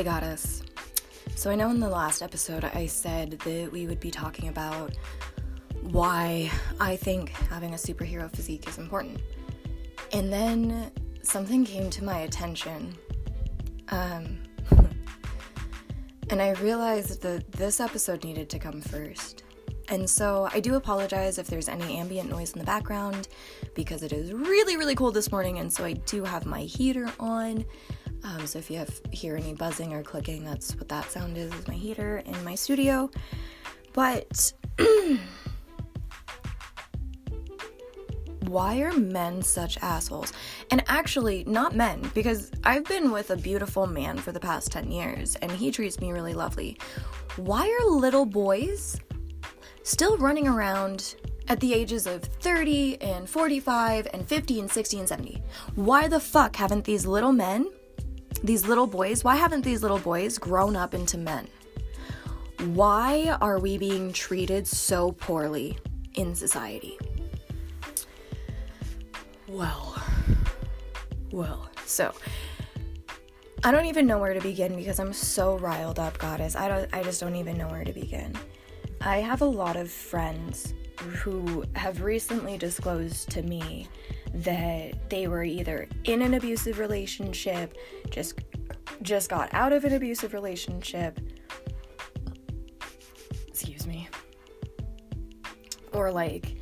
Hey, Goddess. So, I know in the last episode I said that we would be talking about why I think having a superhero physique is important. And then something came to my attention. Um, and I realized that this episode needed to come first. And so I do apologize if there's any ambient noise in the background because it is really, really cold this morning, and so I do have my heater on. Um, so if you have hear any buzzing or clicking, that's what that sound is, is my heater in my studio. But why are men such assholes? And actually, not men, because I've been with a beautiful man for the past 10 years and he treats me really lovely. Why are little boys still running around at the ages of 30 and 45 and 50 and 60 and 70? Why the fuck haven't these little men, these little boys, why haven't these little boys grown up into men? Why are we being treated so poorly in society? Well, well, so I don't even know where to begin because I'm so riled up, goddess. I don't I just don't even know where to begin. I have a lot of friends who have recently disclosed to me that they were either in an abusive relationship, just just got out of an abusive relationship. Excuse me. Or like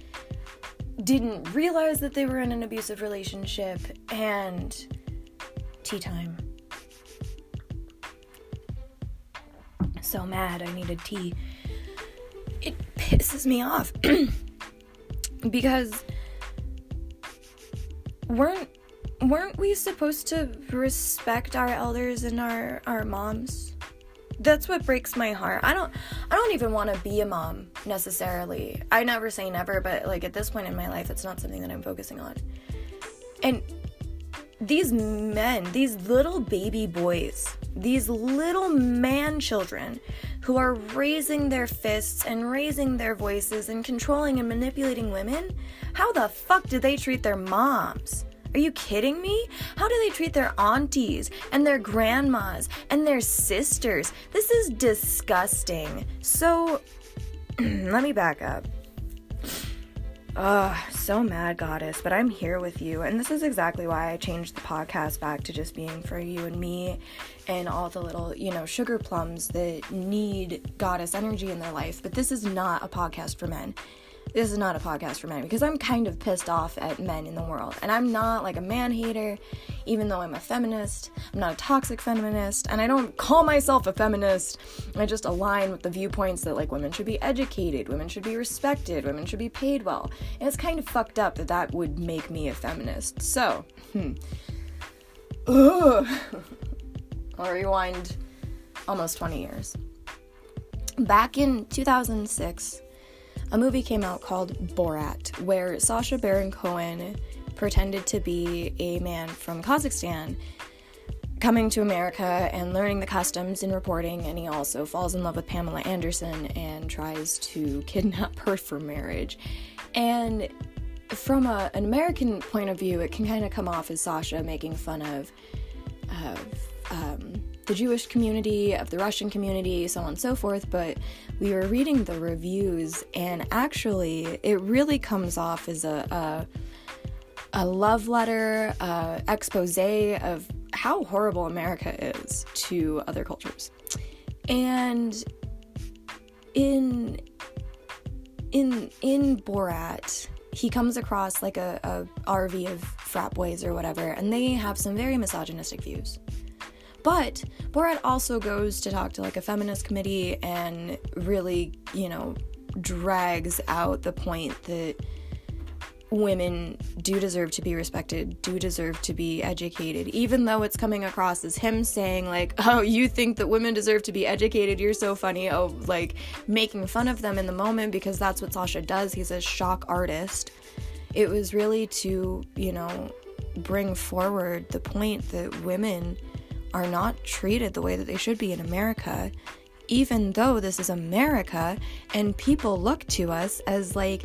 didn't realize that they were in an abusive relationship and tea time. So mad, I needed tea. It pisses me off because weren't weren't we supposed to respect our elders and our our moms? that's what breaks my heart. I don't I don't even want to be a mom necessarily. I never say never, but like at this point in my life it's not something that I'm focusing on. And these men, these little baby boys, these little man children who are raising their fists and raising their voices and controlling and manipulating women, how the fuck do they treat their moms? Are you kidding me? How do they treat their aunties and their grandmas and their sisters? This is disgusting. So, let me back up. Ugh, so mad, goddess, but I'm here with you. And this is exactly why I changed the podcast back to just being for you and me and all the little, you know, sugar plums that need goddess energy in their life. But this is not a podcast for men this is not a podcast for men because I'm kind of pissed off at men in the world. And I'm not like a man hater, even though I'm a feminist. I'm not a toxic feminist, and I don't call myself a feminist. I just align with the viewpoints that like women should be educated, women should be respected, women should be paid well. And it's kind of fucked up that that would make me a feminist. So, hmm. Ugh. I'll rewind almost 20 years. Back in 2006, a movie came out called Borat, where Sacha Baron Cohen pretended to be a man from Kazakhstan coming to America and learning the customs and reporting, and he also falls in love with Pamela Anderson and tries to kidnap her for marriage. And from a, an American point of view, it can kind of come off as Sacha making fun of, of um, the Jewish community, of the Russian community, so on and so forth. But we were reading the reviews, and actually, it really comes off as a, a, a love letter, a expose of how horrible America is to other cultures. And in in in Borat, he comes across like a, a RV of frat boys or whatever, and they have some very misogynistic views. But Borat also goes to talk to like a feminist committee and really, you know, drags out the point that women do deserve to be respected, do deserve to be educated, even though it's coming across as him saying, like, oh, you think that women deserve to be educated, you're so funny. Oh, like making fun of them in the moment because that's what Sacha does. He's a shock artist. It was really to, you know, bring forward the point that women are not treated the way that they should be in America, even though this is America and people look to us as like,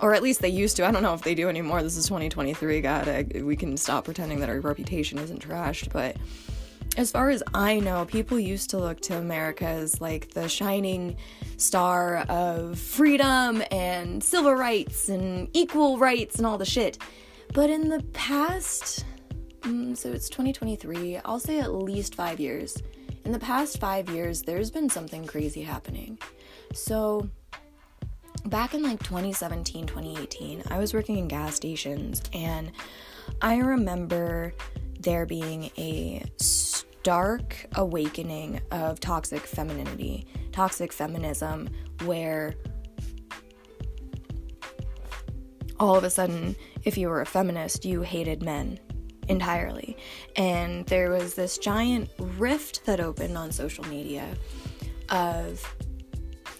or at least they used to. I don't know if they do anymore. This is 2023. God, I, we can stop pretending that our reputation isn't trashed. But as far as I know, people used to look to America as like the shining star of freedom and civil rights and equal rights and all the shit. But in the past, mm, so it's 2023, I'll say at least five years. In the past five years, there's been something crazy happening. So, back in like 2017, 2018, I was working in gas stations and I remember there being a stark awakening of toxic femininity, toxic feminism, where all of a sudden, if you were a feminist, you hated men entirely. And there was this giant rift that opened on social media of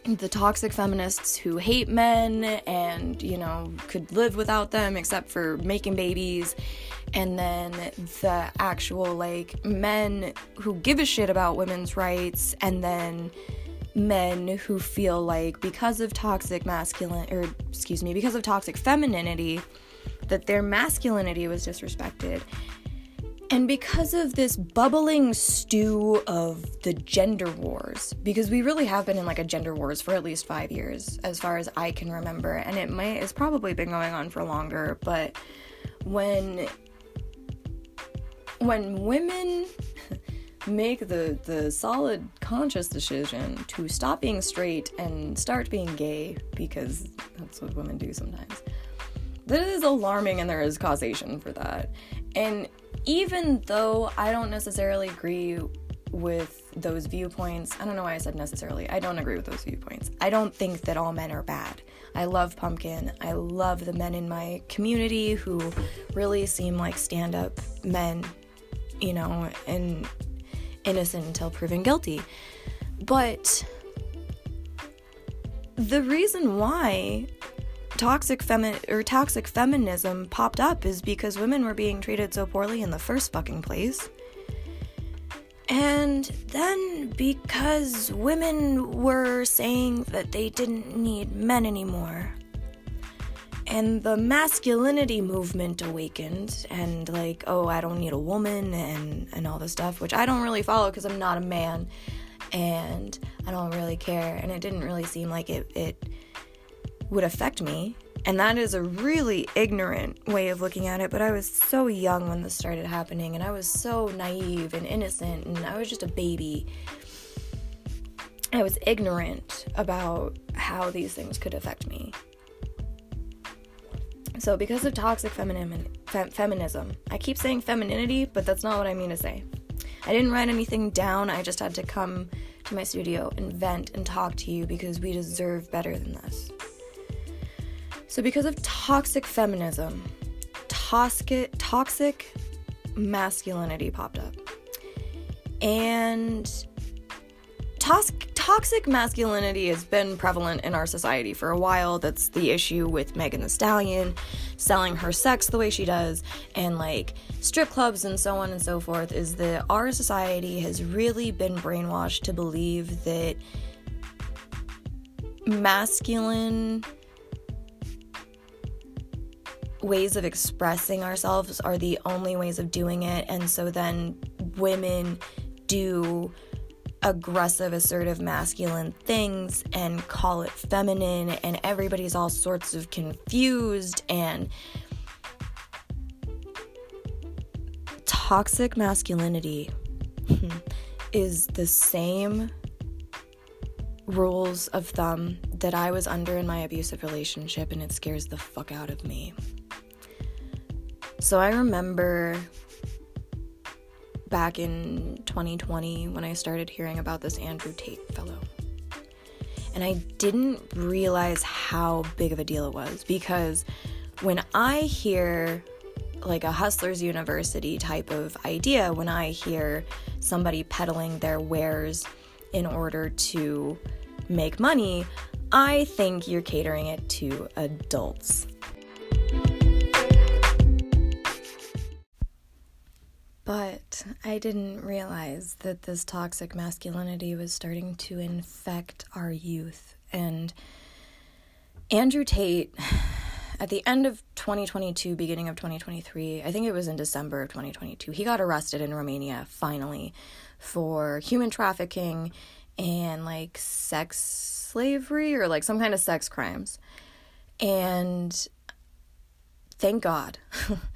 the toxic feminists who hate men and, you know, could live without them except for making babies. And then the actual, like, men who give a shit about women's rights. And then men who feel like because of toxic masculine, or excuse me, because of toxic femininity, that their masculinity was disrespected. And because of this bubbling stew of the gender wars, because we really have been in like a gender wars for at least five years, as far as I can remember, and it might it's probably been going on for longer, but when when women make the the solid conscious decision to stop being straight and start being gay because that's what women do sometimes that is alarming and there is causation for that and even though I don't necessarily agree with those viewpoints, I don't know why I said necessarily, I don't agree with those viewpoints. I don't think that all men are bad. I love Pumpkin. I love the men in my community who really seem like stand up men, you know, and innocent until proven guilty. But the reason why toxic femi- or toxic feminism popped up is because women were being treated so poorly in the first fucking place. And then because women were saying that they didn't need men anymore. And the masculinity movement awakened and like, oh, I don't need a woman and and all this stuff, which I don't really follow because I'm not a man and I don't really care and it didn't really seem like it it would affect me. And that is a really ignorant way of looking at it, but I was so young when this started happening, and I was so naive and innocent, and I was just a baby. I was ignorant about how these things could affect me. So, because of toxic feminim- fe- feminism, I keep saying femininity, but that's not what I mean to say. I didn't write anything down, I just had to come to my studio and vent and talk to you because we deserve better than this. So, because of toxic feminism, toxic, toxic masculinity popped up. And toxic, toxic masculinity has been prevalent in our society for a while. That's the issue with Megan Thee Stallion selling her sex the way she does, and like strip clubs and so on and so forth. Is that our society has really been brainwashed to believe that masculine ways of expressing ourselves are the only ways of doing it. And so then women do aggressive, assertive, masculine things and call it feminine, and everybody's all sorts of confused and toxic masculinity is the same rules of thumb that I was under in my abusive relationship, and it scares the fuck out of me. So I remember back in 2020 when I started hearing about this Andrew Tate fellow. And I didn't realize how big of a deal it was because when I hear like a hustler's university type of idea, when I hear somebody peddling their wares in order to make money, I think you're catering it to adults. But I didn't realize that this toxic masculinity was starting to infect our youth. And Andrew Tate, at the end of 2022, beginning of 2023, I think it was in December of 2022, he got arrested in Romania finally for human trafficking and like sex slavery or like some kind of sex crimes. And thank God.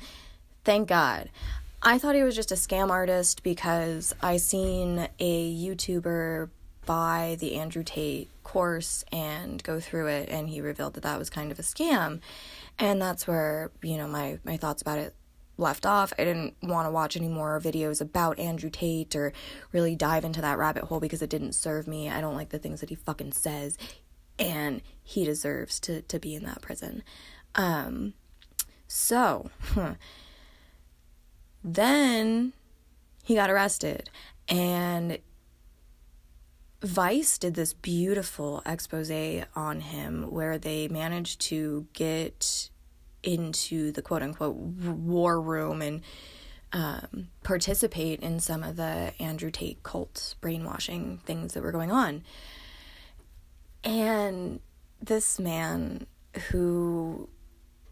thank God. I thought he was just a scam artist because I seen a YouTuber buy the Andrew Tate course and go through it and he revealed that that was kind of a scam. And that's where, you know, my my thoughts about it left off. I didn't want to watch any more videos about Andrew Tate or really dive into that rabbit hole because it didn't serve me. I don't like the things that he fucking says and he deserves to to be in that prison. Um so then he got arrested and Vice did this beautiful expose on him where they managed to get into the quote unquote war room and um, participate in some of the Andrew Tate cult brainwashing things that were going on. And this man who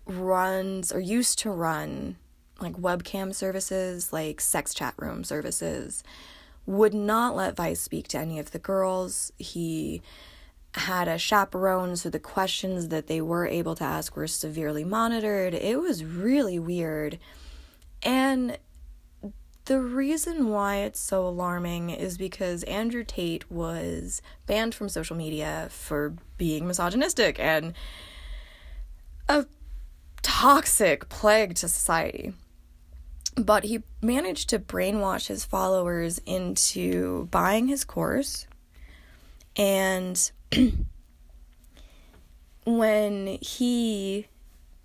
runs or used to run like webcam services, like sex chat room services, would not let Vice speak to any of the girls. He had a chaperone, so the questions that they were able to ask were severely monitored. It was really weird. And the reason why it's so alarming is because Andrew Tate was banned from social media for being misogynistic and a toxic plague to society. But he managed to brainwash his followers into buying his course. And when he,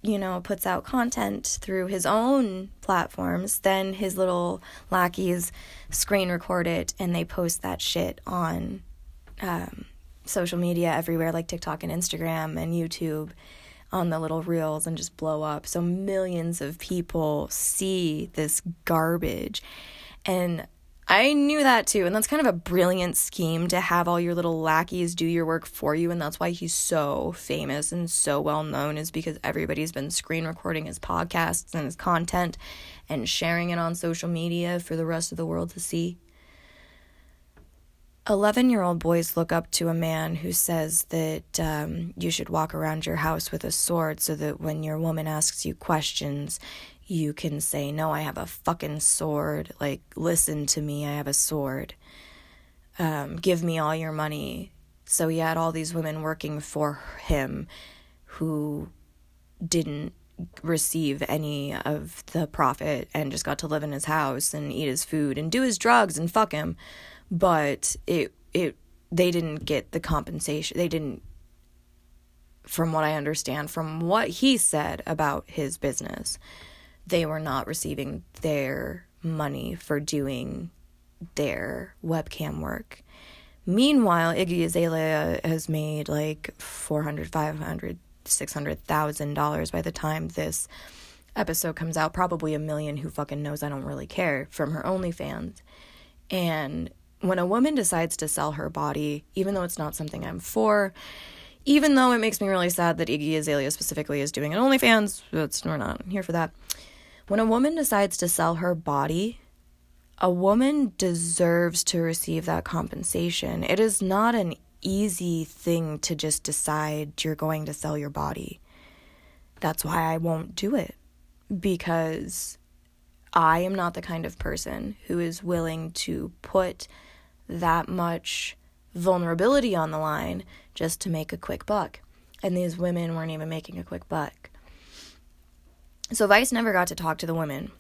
you know, puts out content through his own platforms, then his little lackeys screen record it and they post that shit on um, social media everywhere, like TikTok and Instagram and YouTube on the little reels and just blow up. So millions of people see this garbage. And I knew that too. And that's kind of a brilliant scheme to have all your little lackeys do your work for you. And that's why he's so famous and so well known, is because everybody's been screen recording his podcasts and his content and sharing it on social media for the rest of the world to see. 11 year old boys look up to a man who says that um, you should walk around your house with a sword so that when your woman asks you questions, you can say, No, I have a fucking sword. Like, listen to me, I have a sword. Um, give me all your money. So he had all these women working for him who didn't receive any of the profit and just got to live in his house and eat his food and do his drugs and fuck him but it it they didn't get the compensation. They didn't from what I understand from what he said about his business. They were not receiving their money for doing their webcam work. Meanwhile, Iggy Azalea has made like 400, 500, 600,000 dollars by the time this episode comes out, probably a million who fucking knows I don't really care from her OnlyFans. And when a woman decides to sell her body, even though it's not something I'm for, even though it makes me really sad that Iggy Azalea specifically is doing an OnlyFans, that's we're not here for that. When a woman decides to sell her body, a woman deserves to receive that compensation. It is not an easy thing to just decide you're going to sell your body. That's why I won't do it because I am not the kind of person who is willing to put that much vulnerability on the line just to make a quick buck. And these women weren't even making a quick buck. So Vice never got to talk to the women,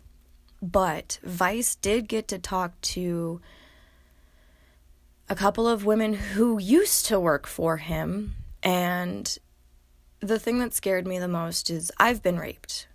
but Vice did get to talk to a couple of women who used to work for him. And the thing that scared me the most is I've been raped.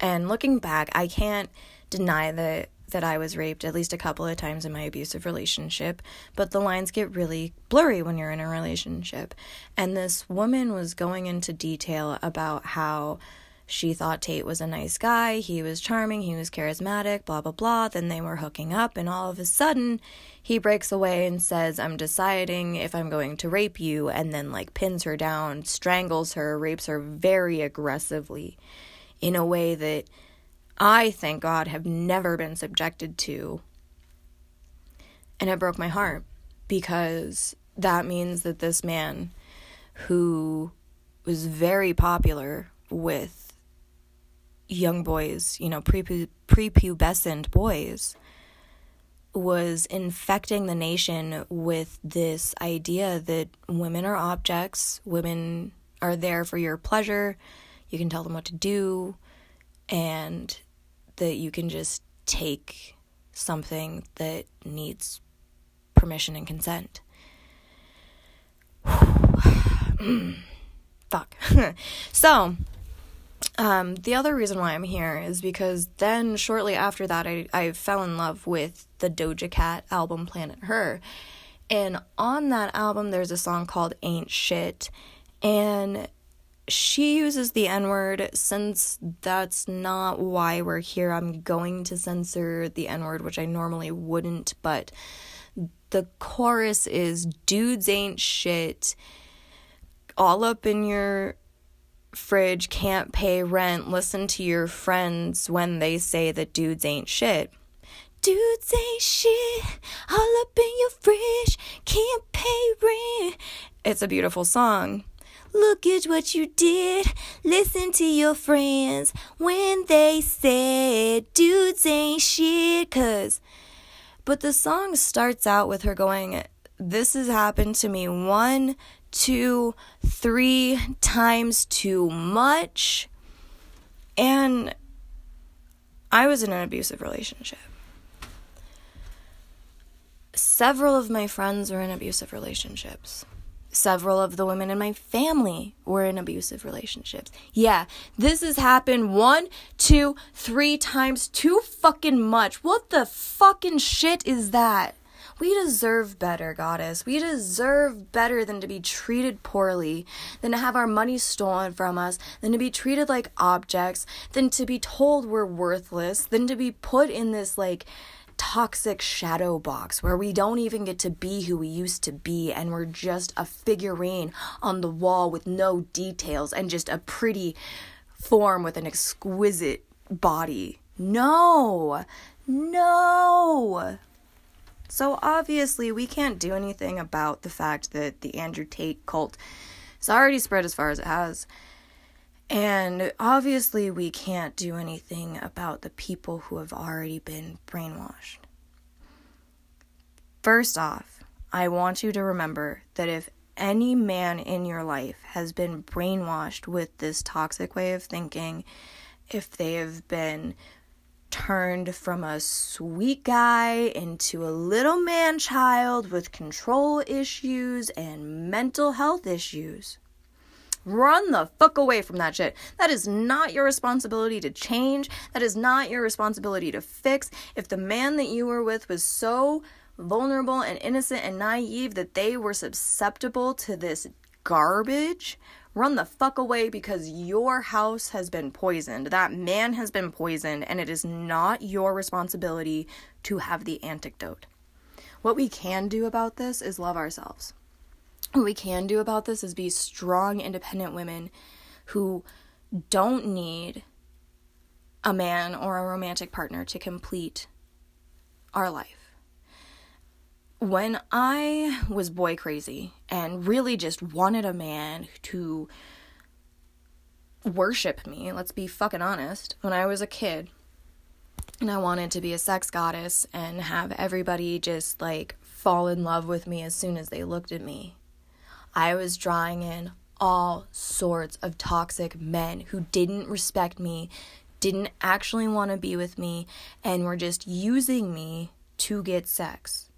And looking back, I can't deny that that I was raped at least a couple of times in my abusive relationship, but the lines get really blurry when you're in a relationship. And this woman was going into detail about how She thought Tate was a nice guy, he was charming, he was charismatic, blah, blah, blah. Then they were hooking up, and all of a sudden, he breaks away and says, I'm deciding if I'm going to rape you, and then, like, pins her down, strangles her, rapes her very aggressively in a way that I, thank God, have never been subjected to. And it broke my heart because that means that this man who was very popular with young boys, you know, pre prepubescent boys, was infecting the nation with this idea that women are objects, women are there for your pleasure, you can tell them what to do, and that you can just take something that needs permission and consent. Fuck. so, um, the other reason why I'm here is because then shortly after that, I, I fell in love with the Doja Cat album Planet Her. And on that album, there's a song called Ain't Shit. And she uses the N word. Since that's not why we're here, I'm going to censor the N word, which I normally wouldn't. But the chorus is dudes ain't shit. All up in your fridge, can't pay rent. Listen to your friends when they say that dudes ain't shit. Dudes ain't shit, all up in your fridge, can't pay rent. It's a beautiful song. Look at what you did. Listen to your friends when they said dudes ain't shit. Cause, but the song starts out with her going, This has happened to me one, two, three times too much. And I was in an abusive relationship. Several of my friends were in abusive relationships. Several of the women in my family were in abusive relationships. Yeah, this has happened one, two, three times too fucking much. What the fucking shit is that? We deserve better, goddess. We deserve better than to be treated poorly, than to have our money stolen from us, than to be treated like objects, than to be told we're worthless, than to be put in this like toxic shadow box where we don't even get to be who we used to be and we're just a figurine on the wall with no details and just a pretty form with an exquisite body. No! No! So obviously, we can't do anything about the fact that the Andrew Tate cult has already spread as far as it has. And obviously, we can't do anything about the people who have already been brainwashed. First off, I want you to remember that if any man in your life has been brainwashed with this toxic way of thinking, if they have been turned from a sweet guy into a little man child with control issues and mental health issues, Run the fuck away from that shit. That is not your responsibility to change. That is not your responsibility to fix. If the man that you were with was so vulnerable and innocent and naive that they were susceptible to this garbage, run the fuck away because your house has been poisoned. That man has been poisoned, and it is not your responsibility to have the antidote. What we can do about this is love ourselves what we can do about this is be strong, independent women who don't need a man or a romantic partner to complete our life. When I was boy crazy and really just wanted a man to worship me, let's be fucking honest, when I was a kid and I wanted to be a sex goddess and have everybody just like fall in love with me as soon as they looked at me. I was drawing in all sorts of toxic men who didn't respect me, didn't actually want to be with me, and were just using me to get sex.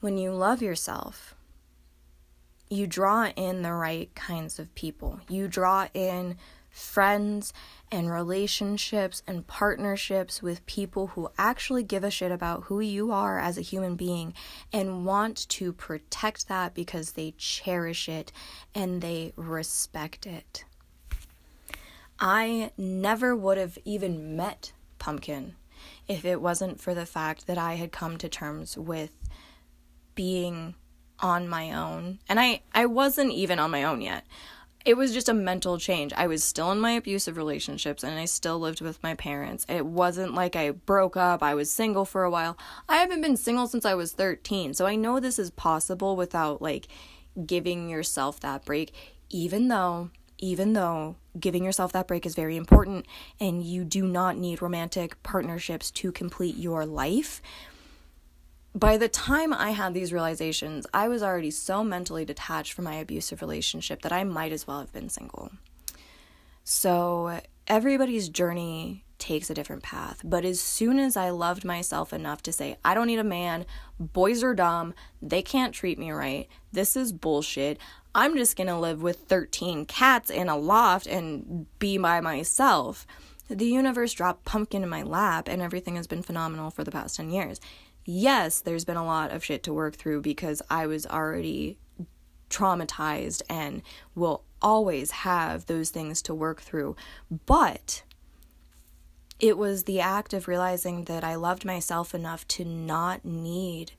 When you love yourself, you draw in the right kinds of people. You draw in friends and relationships and partnerships with people who actually give a shit about who you are as a human being and want to protect that because they cherish it and they respect it. I never would have even met Pumpkin if it wasn't for the fact that I had come to terms with being on my own. And I, I wasn't even on my own yet. It was just a mental change. I was still in my abusive relationships and I still lived with my parents. It wasn't like I broke up, I was single for a while. I haven't been single since I was 13, so I know this is possible without like giving yourself that break, even though even though giving yourself that break is very important and you do not need romantic partnerships to complete your life. By the time I had these realizations, I was already so mentally detached from my abusive relationship that I might as well have been single. So, everybody's journey takes a different path. But as soon as I loved myself enough to say, I don't need a man, boys are dumb, they can't treat me right, this is bullshit, I'm just to live with 13 cats in a loft and be by myself. The universe dropped pumpkin in my lap and everything has been phenomenal for the past 10 years. Yes, there's been a lot of shit to work through because I was already traumatized and will always have those things to work through. But it was the act of realizing that I loved myself enough to not need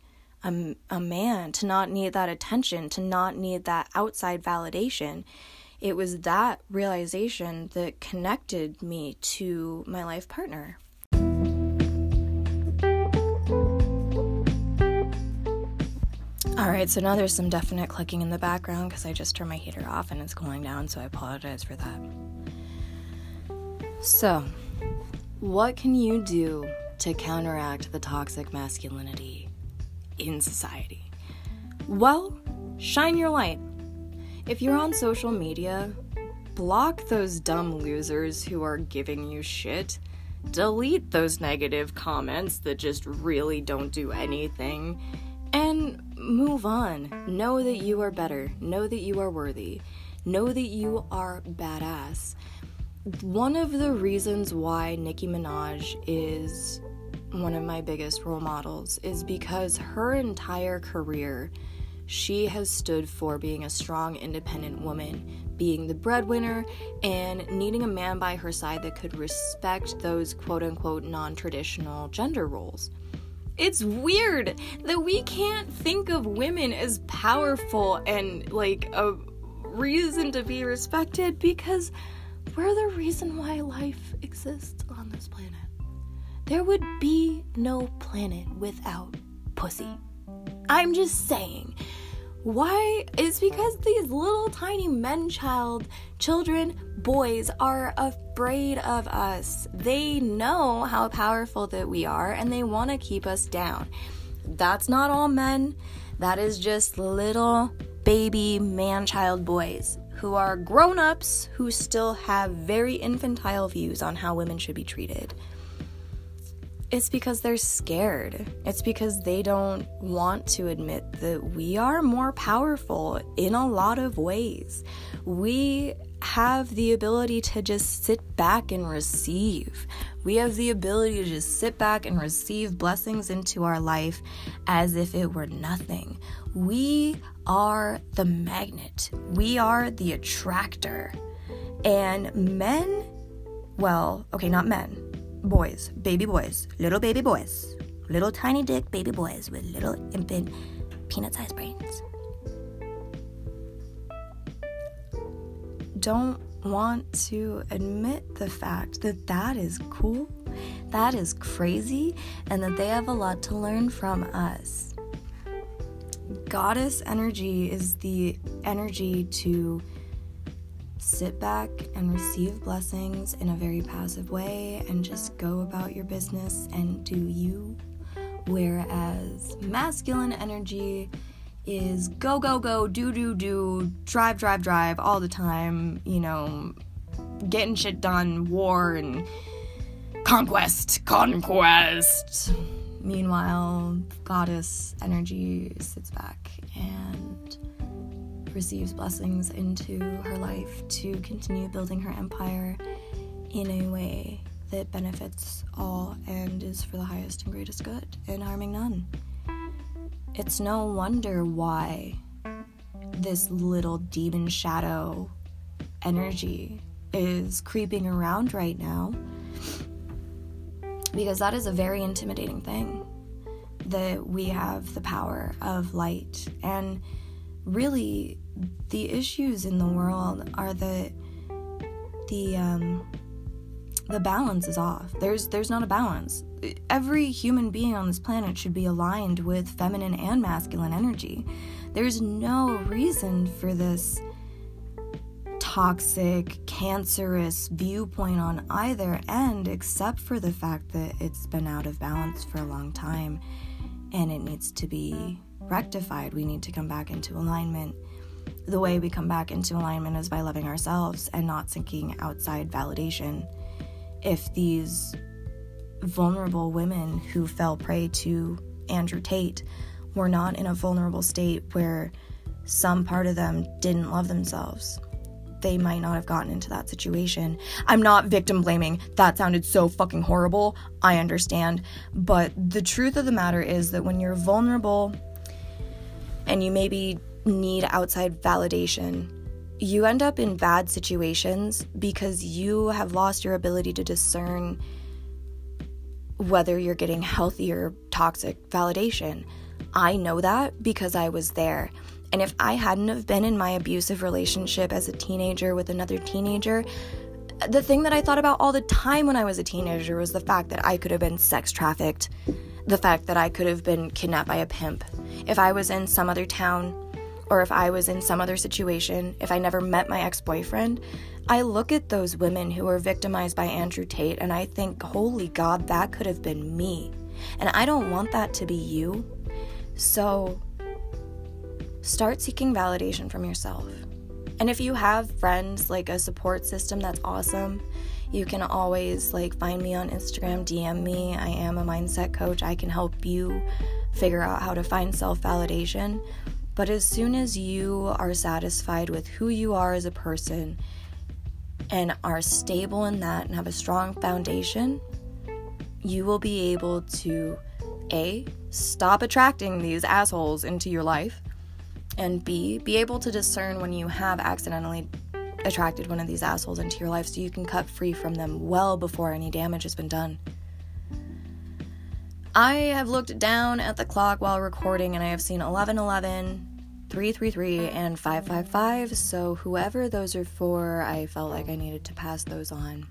a, a man, to not need that attention, to not need that outside validation. It was that realization that connected me to my life partner. All right, so now there's some definite clicking in the background because I just turned my heater off and it's cooling down, so I apologize for that. So, what can you do to counteract the toxic masculinity in society? Well, shine your light. If you're on social media, block those dumb losers who are giving you shit. Delete those negative comments that just really don't do anything. And move on. Know that you are better. Know that you are worthy. Know that you are badass. One of the reasons why Nicki Minaj is one of my biggest role models is because her entire career, she has stood for being a strong, independent woman, being the breadwinner, and needing a man by her side that could respect those quote unquote non traditional gender roles. It's weird that we can't think of women as powerful and like a reason to be respected because we're the reason why life exists on this planet. There would be no planet without pussy. I'm just saying. Why? It's because these little tiny men child children, boys are afraid of us. They know how powerful that we are and they want to keep us down. That's not all men. That is just little baby man child boys who are grown ups who still have very infantile views on how women should be treated. It's because they're scared. It's because they don't want to admit that we are more powerful in a lot of ways. We have the ability to just sit back and receive. We have the ability to just sit back and receive blessings into our life as if it were nothing. We are the magnet, we are the attractor. And men, well, okay, not men, boys, baby boys, little baby boys, little tiny dick baby boys with little infant peanut sized brains. Don't want to admit the fact that that is cool, that is crazy, and that they have a lot to learn from us. Goddess energy is the energy to sit back and receive blessings in a very passive way and just go about your business and do you. Whereas masculine energy is go, go, go, do, do, do, drive, drive, drive all the time, you know, getting shit done, war and conquest, conquest. Meanwhile, goddess energy sits back and receives blessings into her life to continue building her empire in a way that benefits all and is for the highest and greatest good and harming none. It's no wonder why this little demon shadow energy is creeping around right now because that is a very intimidating thing that we have the power of light and really the issues in the world are that the um, the balance is off. There's there's not a balance. Every human being on this planet should be aligned with feminine and masculine energy. There's no reason for this toxic, cancerous viewpoint on either end except for the fact that it's been out of balance for a long time and it needs to be rectified. We need to come back into alignment. The way we come back into alignment is by loving ourselves and not seeking outside validation. If these vulnerable women who fell prey to Andrew Tate were not in a vulnerable state where some part of them didn't love themselves, they might not have gotten into that situation. I'm not victim blaming. That sounded so fucking horrible. I understand. But the truth of the matter is that when you're vulnerable and you maybe need outside validation, you end up in bad situations because you have lost your ability to discern whether you're getting healthy or toxic validation. I know that because I was there. And if I hadn't have been in my abusive relationship as a teenager with another teenager, the thing that I thought about all the time when I was a teenager was the fact that I could have been sex trafficked, the fact that I could have been kidnapped by a pimp. If I was in some other town, or if I was in some other situation, if I never met my ex boyfriend, I look at those women who were victimized by Andrew Tate and I think, holy God, that could have been me. And I don't want that to be you. So start seeking validation from yourself. And if you have friends, like a support system, that's awesome. You can always like find me on Instagram, DM me. I am a mindset coach. I can help you figure out how to find self-validation. But as soon as you are satisfied with who you are as a person and are stable in that and have a strong foundation, you will be able to A, stop attracting these assholes into your life and B, be able to discern when you have accidentally attracted one of these assholes into your life so you can cut free from them well before any damage has been done. I have looked down at the clock while recording and I have seen 1111, 333, and 555, so whoever those are for, I felt like I needed to pass those on.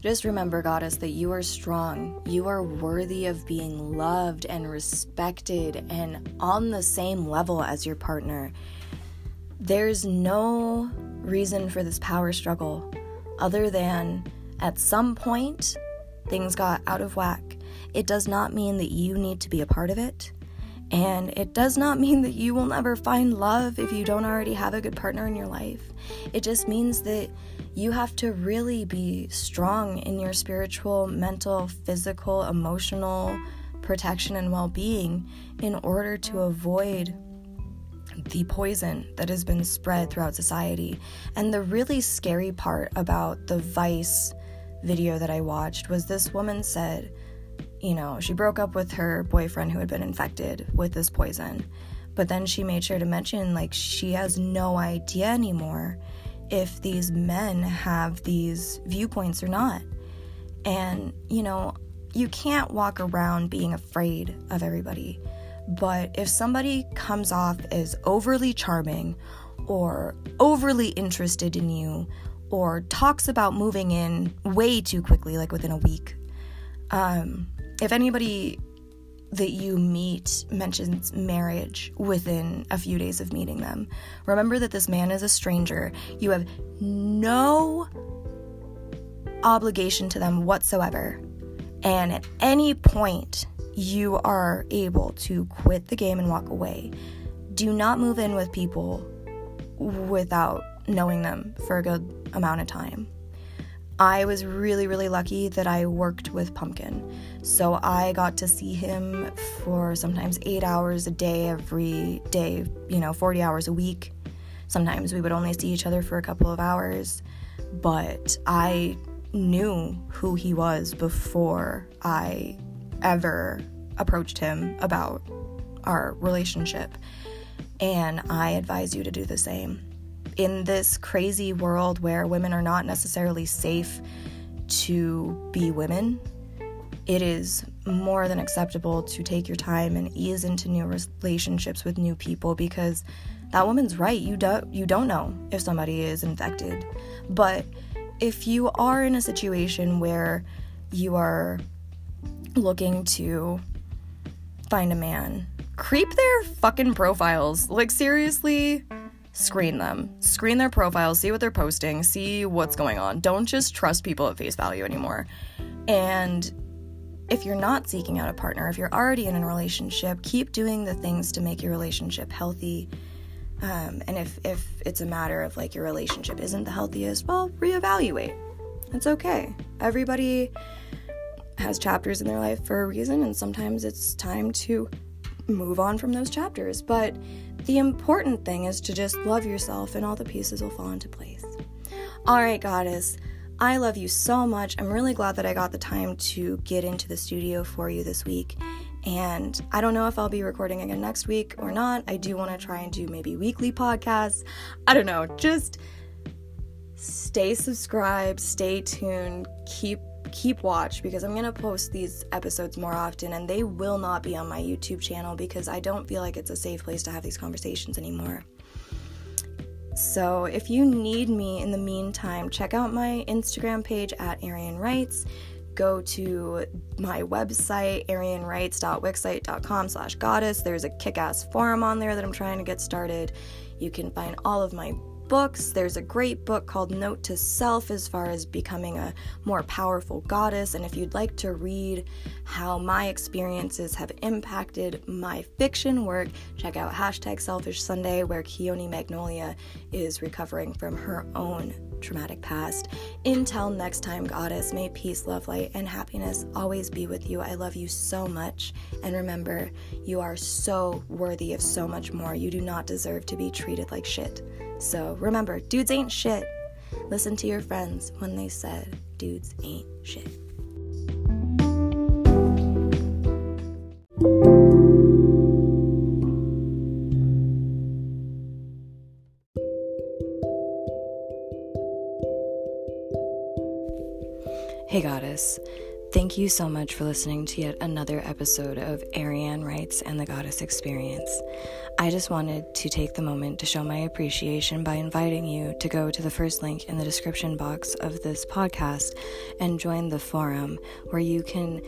Just remember, Goddess, that you are strong. You are worthy of being loved and respected and on the same level as your partner. There's no reason for this power struggle other than at some point things got out of whack. It does not mean that you need to be a part of it. And it does not mean that you will never find love if you don't already have a good partner in your life. It just means that you have to really be strong in your spiritual, mental, physical, emotional protection and well being in order to avoid the poison that has been spread throughout society. And the really scary part about the Vice video that I watched was this woman said, you know, she broke up with her boyfriend who had been infected with this poison. But then she made sure to mention, like, she has no idea anymore if these men have these viewpoints or not. And, you know, you can't walk around being afraid of everybody. But if somebody comes off as overly charming or overly interested in you or talks about moving in way too quickly, like within a week, um, if anybody that you meet mentions marriage within a few days of meeting them. Remember that this man is a stranger. You have no obligation to them whatsoever. And at any point, you are able to quit the game and walk away. Do not move in with people without knowing them for a good amount of time. I was really, really lucky that I worked with Pumpkin. So I got to see him for sometimes eight hours a day every day, you know, 40 hours a week. Sometimes we would only see each other for a couple of hours, but I knew who he was before I ever approached him about our relationship. And I advise you to do the same. In this crazy world where women are not necessarily safe to be women, it is more than acceptable to take your time and ease into new relationships with new people because that woman's right. You don't you don't know if somebody is infected. But if you are in a situation where you are looking to find a man, creep their fucking profiles. Like seriously, screen them. Screen their profiles, see what they're posting, see what's going on. Don't just trust people at face value anymore. And if you're not seeking out a partner, if you're already in a relationship, keep doing the things to make your relationship healthy. Um, and if, if it's a matter of like your relationship isn't the healthiest, well, reevaluate. It's okay. Everybody has chapters in their life for a reason, and sometimes it's time to move on from those chapters. But the important thing is to just love yourself, and all the pieces will fall into place. All right, Goddess. I love you so much. I'm really glad that I got the time to get into the studio for you this week. And I don't know if I'll be recording again next week or not. I do want to try and do maybe weekly podcasts. I don't know. Just stay subscribed, stay tuned, keep keep watch because I'm going to post these episodes more often and they will not be on my YouTube channel because I don't feel like it's a safe place to have these conversations anymore. So, if you need me in the meantime, check out my Instagram page at Eirian Writes. Go to my website, eirianwrites.wixsite.com slash goddess. There's a kick-ass forum on there that I'm trying to get started. You can find all of my books. There's a great book called Note to Self as far as becoming a more powerful goddess. And if you'd like to read how my experiences have impacted my fiction work, check out hashtag Selfish Sunday, where Keone Magnolia is recovering from her own traumatic past. Until next time, Goddess, may peace, love, light, and happiness always be with you. I love you so much. And remember, you are so worthy of so much more. You do not deserve to be treated like shit. So remember, dudes ain't shit. Listen to your friends when they said dudes ain't shit. Goddess. Thank you so much for listening to yet another episode of Eirian Writes and the Goddess Experience. I just wanted to take the moment to show my appreciation by inviting you to go to the first link in the description box of this podcast and join the forum where you can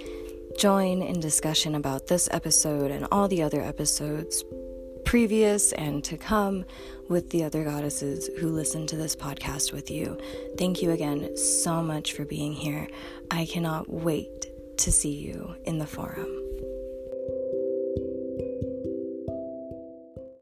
join in discussion about this episode and all the other episodes previous and to come with the other goddesses who listen to this podcast with you. Thank you again so much for being here. I cannot wait to see you in the forum.